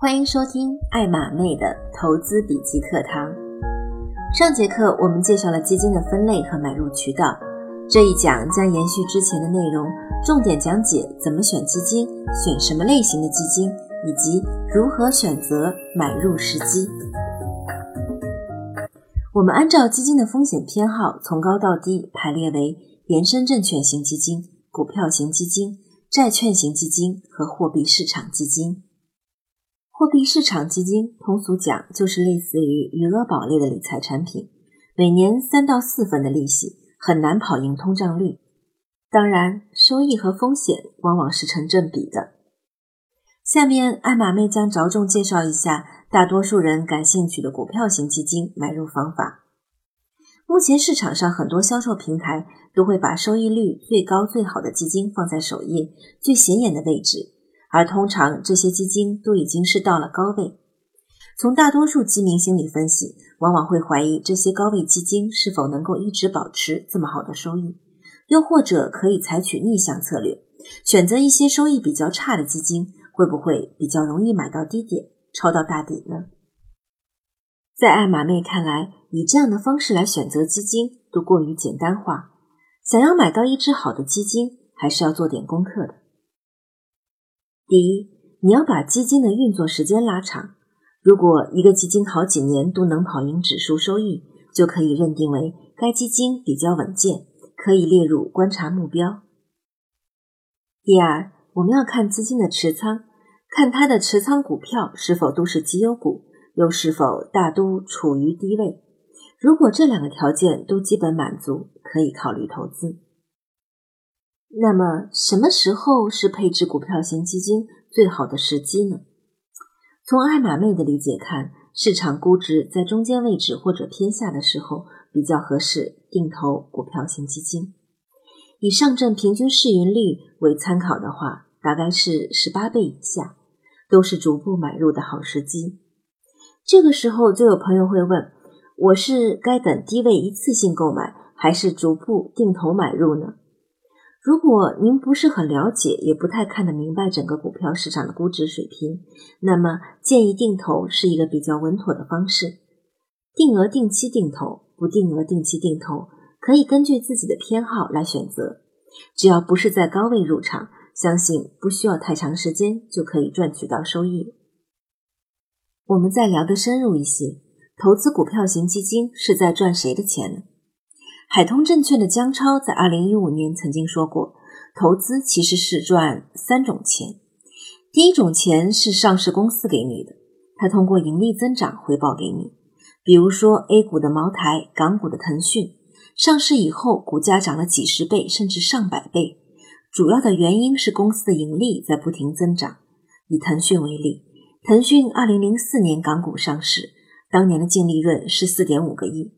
欢迎收听爱马妹的投资笔记课堂。上节课我们介绍了基金的分类和买入渠道，这一讲将延续之前的内容，重点讲解怎么选基金、选什么类型的基金，以及如何选择买入时机。我们按照基金的风险偏好从高到低排列为延伸证券型基金、股票型基金、债券型基金和货币市场基金。货币市场基金通俗讲就是类似于余额宝类的理财产品，每年三到四分的利息，很难跑赢通胀率。当然，收益和风险往往是成正比的。下面，艾玛妹将着重介绍一下大多数人感兴趣的股票型基金买入方法。目前市场上很多销售平台都会把收益率最高、最好的基金放在首页最显眼的位置。而通常这些基金都已经是到了高位，从大多数基民心理分析，往往会怀疑这些高位基金是否能够一直保持这么好的收益，又或者可以采取逆向策略，选择一些收益比较差的基金，会不会比较容易买到低点，抄到大底呢？在艾玛妹看来，以这样的方式来选择基金都过于简单化，想要买到一只好的基金，还是要做点功课的。第一，你要把基金的运作时间拉长。如果一个基金好几年都能跑赢指数收益，就可以认定为该基金比较稳健，可以列入观察目标。第二，我们要看资金的持仓，看它的持仓股票是否都是绩优股，又是否大都处于低位。如果这两个条件都基本满足，可以考虑投资。那么，什么时候是配置股票型基金最好的时机呢？从爱马妹的理解看，市场估值在中间位置或者偏下的时候比较合适定投股票型基金。以上证平均市盈率为参考的话，大概是十八倍以下，都是逐步买入的好时机。这个时候，就有朋友会问：我是该等低位一次性购买，还是逐步定投买入呢？如果您不是很了解，也不太看得明白整个股票市场的估值水平，那么建议定投是一个比较稳妥的方式。定额定期定投，不定额定期定投，可以根据自己的偏好来选择。只要不是在高位入场，相信不需要太长时间就可以赚取到收益。我们再聊得深入一些，投资股票型基金是在赚谁的钱呢？海通证券的姜超在二零一五年曾经说过，投资其实是赚三种钱。第一种钱是上市公司给你的，它通过盈利增长回报给你。比如说 A 股的茅台，港股的腾讯，上市以后股价涨了几十倍甚至上百倍，主要的原因是公司的盈利在不停增长。以腾讯为例，腾讯二零零四年港股上市，当年的净利润是四点五个亿。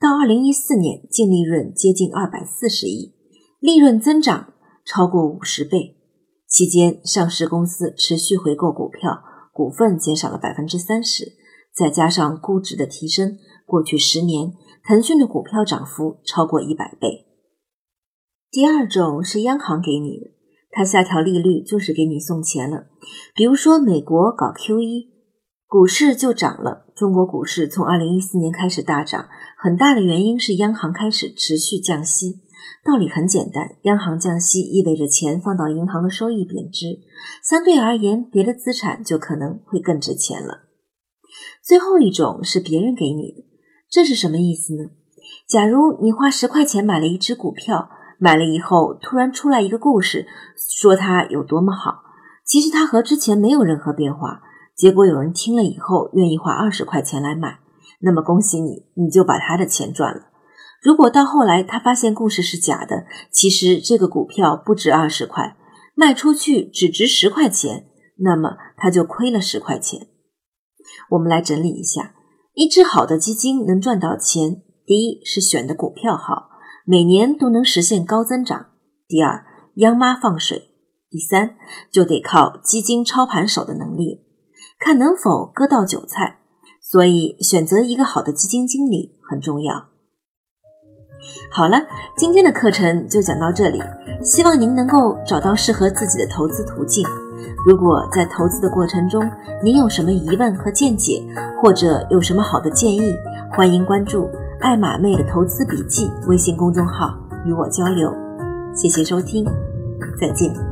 到二零一四年，净利润接近二百四十亿，利润增长超过五十倍。期间，上市公司持续回购股票，股份减少了百分之三十，再加上估值的提升，过去十年腾讯的股票涨幅超过一百倍。第二种是央行给你的，它下调利率就是给你送钱了。比如说美国搞 QE。股市就涨了。中国股市从二零一四年开始大涨，很大的原因是央行开始持续降息。道理很简单，央行降息意味着钱放到银行的收益贬值，相对而言，别的资产就可能会更值钱了。最后一种是别人给你的，这是什么意思呢？假如你花十块钱买了一只股票，买了以后突然出来一个故事，说它有多么好，其实它和之前没有任何变化。结果有人听了以后愿意花二十块钱来买，那么恭喜你，你就把他的钱赚了。如果到后来他发现故事是假的，其实这个股票不值二十块，卖出去只值十块钱，那么他就亏了十块钱。我们来整理一下，一只好的基金能赚到钱，第一是选的股票好，每年都能实现高增长；第二，央妈放水；第三，就得靠基金操盘手的能力。看能否割到韭菜，所以选择一个好的基金经理很重要。好了，今天的课程就讲到这里，希望您能够找到适合自己的投资途径。如果在投资的过程中您有什么疑问和见解，或者有什么好的建议，欢迎关注“爱马妹的投资笔记”微信公众号与我交流。谢谢收听，再见。